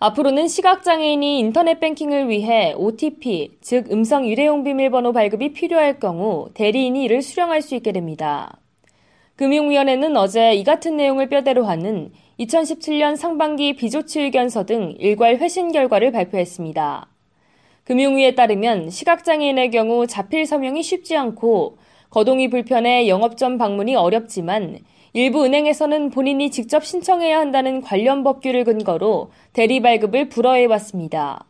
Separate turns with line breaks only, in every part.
앞으로는 시각장애인이 인터넷 뱅킹을 위해 OTP, 즉 음성 일회용 비밀번호 발급이 필요할 경우 대리인이 이를 수령할 수 있게 됩니다. 금융위원회는 어제 이 같은 내용을 뼈대로 하는 2017년 상반기 비조치 의견서 등 일괄 회신 결과를 발표했습니다. 금융위에 따르면 시각장애인의 경우 자필 서명이 쉽지 않고 거동이 불편해 영업점 방문이 어렵지만 일부 은행에서는 본인이 직접 신청해야 한다는 관련 법규를 근거로 대리 발급을 불허해 왔습니다.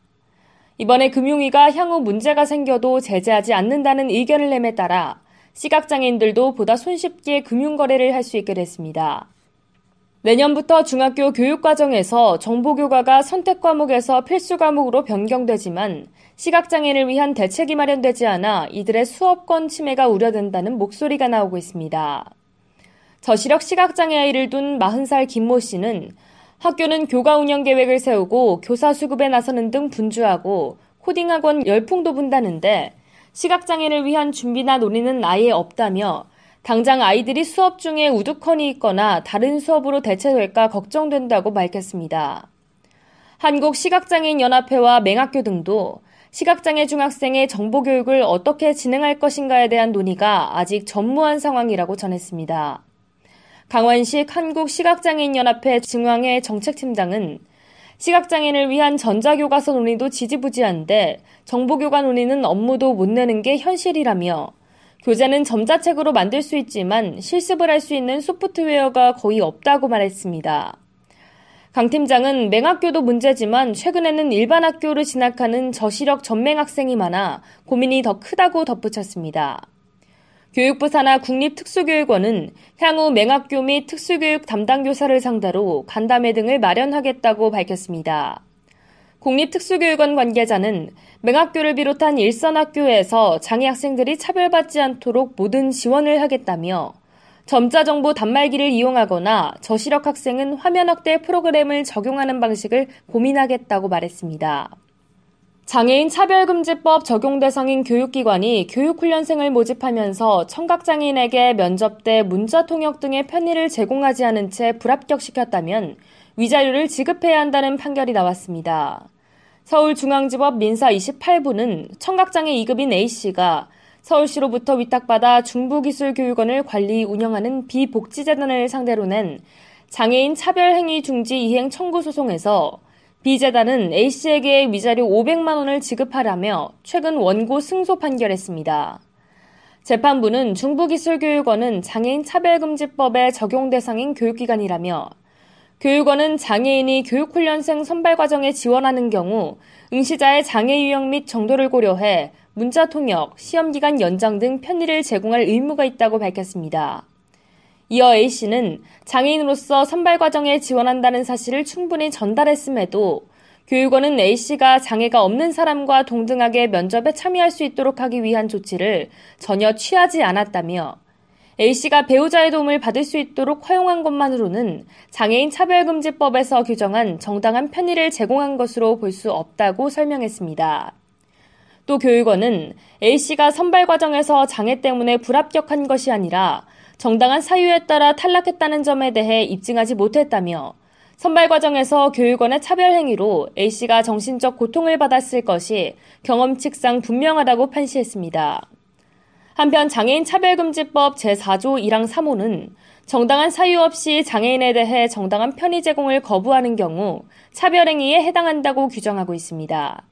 이번에 금융위가 향후 문제가 생겨도 제재하지 않는다는 의견을 내에 따라 시각장애인들도 보다 손쉽게 금융거래를 할 수 있게 됐습니다. 내년부터 중학교 교육과정에서 정보교과가 선택 과목에서 필수 과목으로 변경되지만 시각장애인을 위한 대책이 마련되지 않아 이들의 수업권 침해가 우려된다는 목소리가 나오고 있습니다. 저시력 시각장애 아이를 둔 40살 김모 씨는 학교는 교과 운영 계획을 세우고 교사 수급에 나서는 등 분주하고 코딩 학원 열풍도 분다는데 시각장애를 위한 준비나 논의는 아예 없다며 당장 아이들이 수업 중에 우두커니 있거나 다른 수업으로 대체될까 걱정된다고 밝혔습니다. 한국시각장애인연합회와 맹학교 등도 시각장애 중학생의 정보교육을 어떻게 진행할 것인가에 대한 논의가 아직 전무한 상황이라고 전했습니다. 강원식 한국시각장애인연합회 중앙회 정책팀장은 시각장애인을 위한 전자교과서 논의도 지지부지한데 정보교과 논의는 업무도 못 내는 게 현실이라며 교재는 점자책으로 만들 수 있지만 실습을 할 수 있는 소프트웨어가 거의 없다고 말했습니다. 강 팀장은 맹학교도 문제지만 최근에는 일반 학교를 진학하는 저시력 전맹 학생이 많아 고민이 더 크다고 덧붙였습니다. 교육부 산하 국립특수교육원은 향후 맹학교 및 특수교육 담당 교사를 상대로 간담회 등을 마련하겠다고 밝혔습니다. 국립특수교육원 관계자는 맹학교를 비롯한 일선 학교에서 장애 학생들이 차별받지 않도록 모든 지원을 하겠다며 점자 정보 단말기를 이용하거나 저시력 학생은 화면 확대 프로그램을 적용하는 방식을 고민하겠다고 말했습니다. 장애인 차별금지법 적용 대상인 교육기관이 교육훈련생을 모집하면서 청각장애인에게 면접 때 문자 통역 등의 편의를 제공하지 않은 채 불합격시켰다면 위자료를 지급해야 한다는 판결이 나왔습니다. 서울중앙지법 민사 28부는 청각장애 2급인 A씨가 서울시로부터 위탁받아 중부기술교육원을 관리 운영하는 비복지재단을 상대로 낸 장애인 차별행위 중지 이행 청구 소송에서 B재단은 A씨에게 위자료 500만 원을 지급하라며 최근 원고 승소 판결했습니다. 재판부는 중부기술교육원은 장애인 차별금지법의 적용 대상인 교육기관이라며 교육원은 장애인이 교육훈련생 선발 과정에 지원하는 경우 응시자의 장애 유형 및 정도를 고려해 문자 통역, 시험기간 연장 등 편의를 제공할 의무가 있다고 밝혔습니다. 이어 A씨는 장애인으로서 선발 과정에 지원한다는 사실을 충분히 전달했음에도 교육원은 A씨가 장애가 없는 사람과 동등하게 면접에 참여할 수 있도록 하기 위한 조치를 전혀 취하지 않았다며 A씨가 배우자의 도움을 받을 수 있도록 허용한 것만으로는 장애인 차별금지법에서 규정한 정당한 편의를 제공한 것으로 볼 수 없다고 설명했습니다. 또 교육원은 A씨가 선발 과정에서 장애 때문에 불합격한 것이 아니라 정당한 사유에 따라 탈락했다는 점에 대해 입증하지 못했다며 선발 과정에서 교육원의 차별 행위로 A씨가 정신적 고통을 받았을 것이 경험칙상 분명하다고 판시했습니다. 한편 장애인 차별금지법 제4조 1항 3호는 정당한 사유 없이 장애인에 대해 정당한 편의 제공을 거부하는 경우 차별행위에 해당한다고 규정하고 있습니다.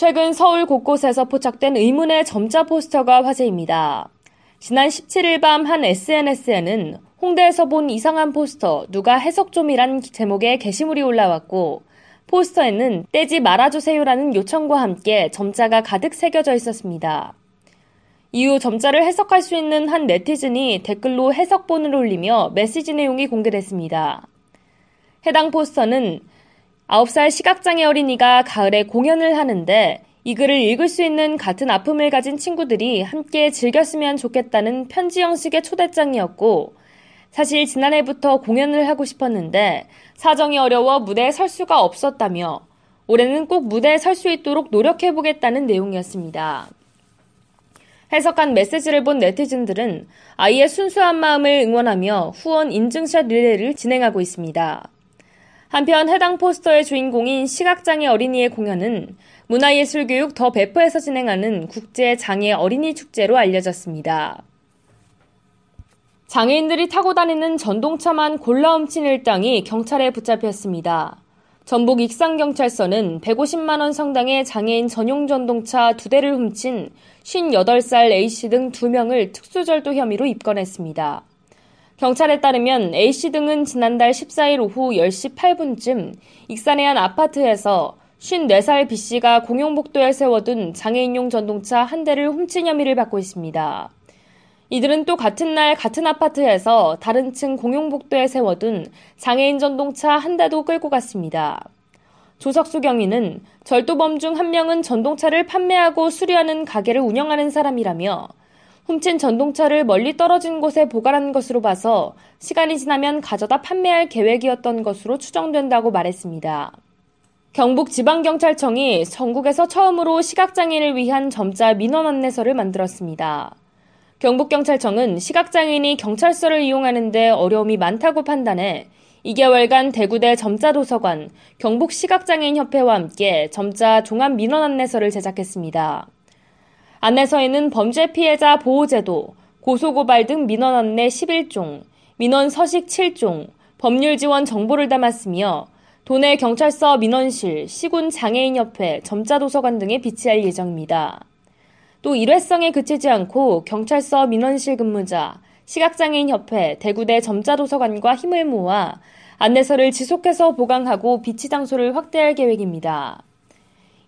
최근 서울 곳곳에서 포착된 의문의 점자 포스터가 화제입니다. 지난 17일 밤 한 SNS에는 홍대에서 본 이상한 포스터 누가 해석 좀이란 제목의 게시물이 올라왔고 포스터에는 떼지 말아주세요라는 요청과 함께 점자가 가득 새겨져 있었습니다. 이후 점자를 해석할 수 있는 한 네티즌이 댓글로 해석본을 올리며 메시지 내용이 공개됐습니다. 해당 포스터는 9살 시각장애 어린이가 가을에 공연을 하는데 이 글을 읽을 수 있는 같은 아픔을 가진 친구들이 함께 즐겼으면 좋겠다는 편지 형식의 초대장이었고, 사실 지난해부터 공연을 하고 싶었는데 사정이 어려워 무대에 설 수가 없었다며 올해는 꼭 무대에 설 수 있도록 노력해보겠다는 내용이었습니다. 해석한 메시지를 본 네티즌들은 아이의 순수한 마음을 응원하며 후원 인증샷 릴레이를 진행하고 있습니다. 한편 해당 포스터의 주인공인 시각장애 어린이의 공연은 문화예술교육 더 배포에서 진행하는 국제장애 어린이 축제로 알려졌습니다. 장애인들이 타고 다니는 전동차만 골라 훔친 일당이 경찰에 붙잡혔습니다. 전북 익산경찰서는 150만원 상당의 장애인 전용 전동차 두 대를 훔친 58살 A씨 등 2명을 특수절도 혐의로 입건했습니다. 경찰에 따르면 A씨 등은 지난달 14일 오후 10시 8분쯤 익산의 한 아파트에서 54살 B씨가 공용복도에 세워둔 장애인용 전동차 한 대를 훔친 혐의를 받고 있습니다. 이들은 또 같은 날 같은 아파트에서 다른 층 공용복도에 세워둔 장애인 전동차 한 대도 끌고 갔습니다. 조석수 경위는 절도범 중 한 명은 전동차를 판매하고 수리하는 가게를 운영하는 사람이라며 훔친 전동차를 멀리 떨어진 곳에 보관한 것으로 봐서 시간이 지나면 가져다 판매할 계획이었던 것으로 추정된다고 말했습니다. 경북지방경찰청이 전국에서 처음으로 시각장애인을 위한 점자 민원 안내서를 만들었습니다. 경북경찰청은 시각장애인이 경찰서를 이용하는데 어려움이 많다고 판단해 2개월간 대구대 점자도서관, 경북시각장애인협회와 함께 점자 종합 민원 안내서를 제작했습니다. 안내서에는 범죄 피해자 보호제도, 고소고발 등 민원 안내 11종, 민원 서식 7종, 법률 지원 정보를 담았으며 도내 경찰서 민원실, 시군 장애인협회, 점자도서관 등에 비치할 예정입니다. 또 일회성에 그치지 않고 경찰서 민원실 근무자, 시각장애인협회, 대구대 점자도서관과 힘을 모아 안내서를 지속해서 보강하고 비치 장소를 확대할 계획입니다.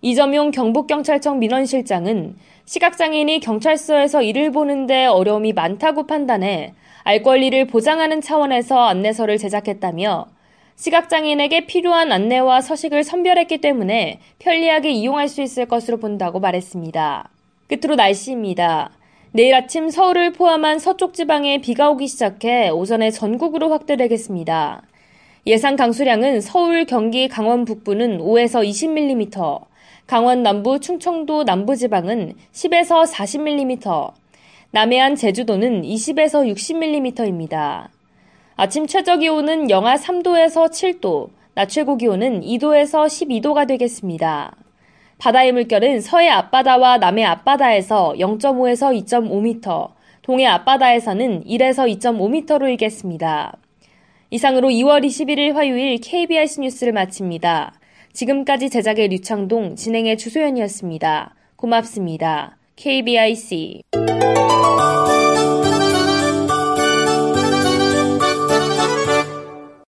이점용 경북경찰청 민원실장은 시각장애인이 경찰서에서 일을 보는데 어려움이 많다고 판단해 알 권리를 보장하는 차원에서 안내서를 제작했다며 시각장애인에게 필요한 안내와 서식을 선별했기 때문에 편리하게 이용할 수 있을 것으로 본다고 말했습니다. 끝으로 날씨입니다. 내일 아침 서울을 포함한 서쪽 지방에 비가 오기 시작해 오전에 전국으로 확대되겠습니다. 예상 강수량은 서울, 경기, 강원 북부는 5에서 20mm, 강원 남부, 충청도 남부지방은 10에서 40mm, 남해안, 제주도는 20에서 60mm입니다. 아침 최저 기온은 영하 3도에서 7도, 낮 최고 기온은 2도에서 12도가 되겠습니다. 바다의 물결은 서해 앞바다와 남해 앞바다에서 0.5에서 2.5m, 동해 앞바다에서는 1에서 2.5m로 일겠습니다. 이상으로 2월 21일 화요일 KBS 뉴스를 마칩니다. 지금까지 제작의 류창동, 진행의 주소연이었습니다. 고맙습니다. KBIC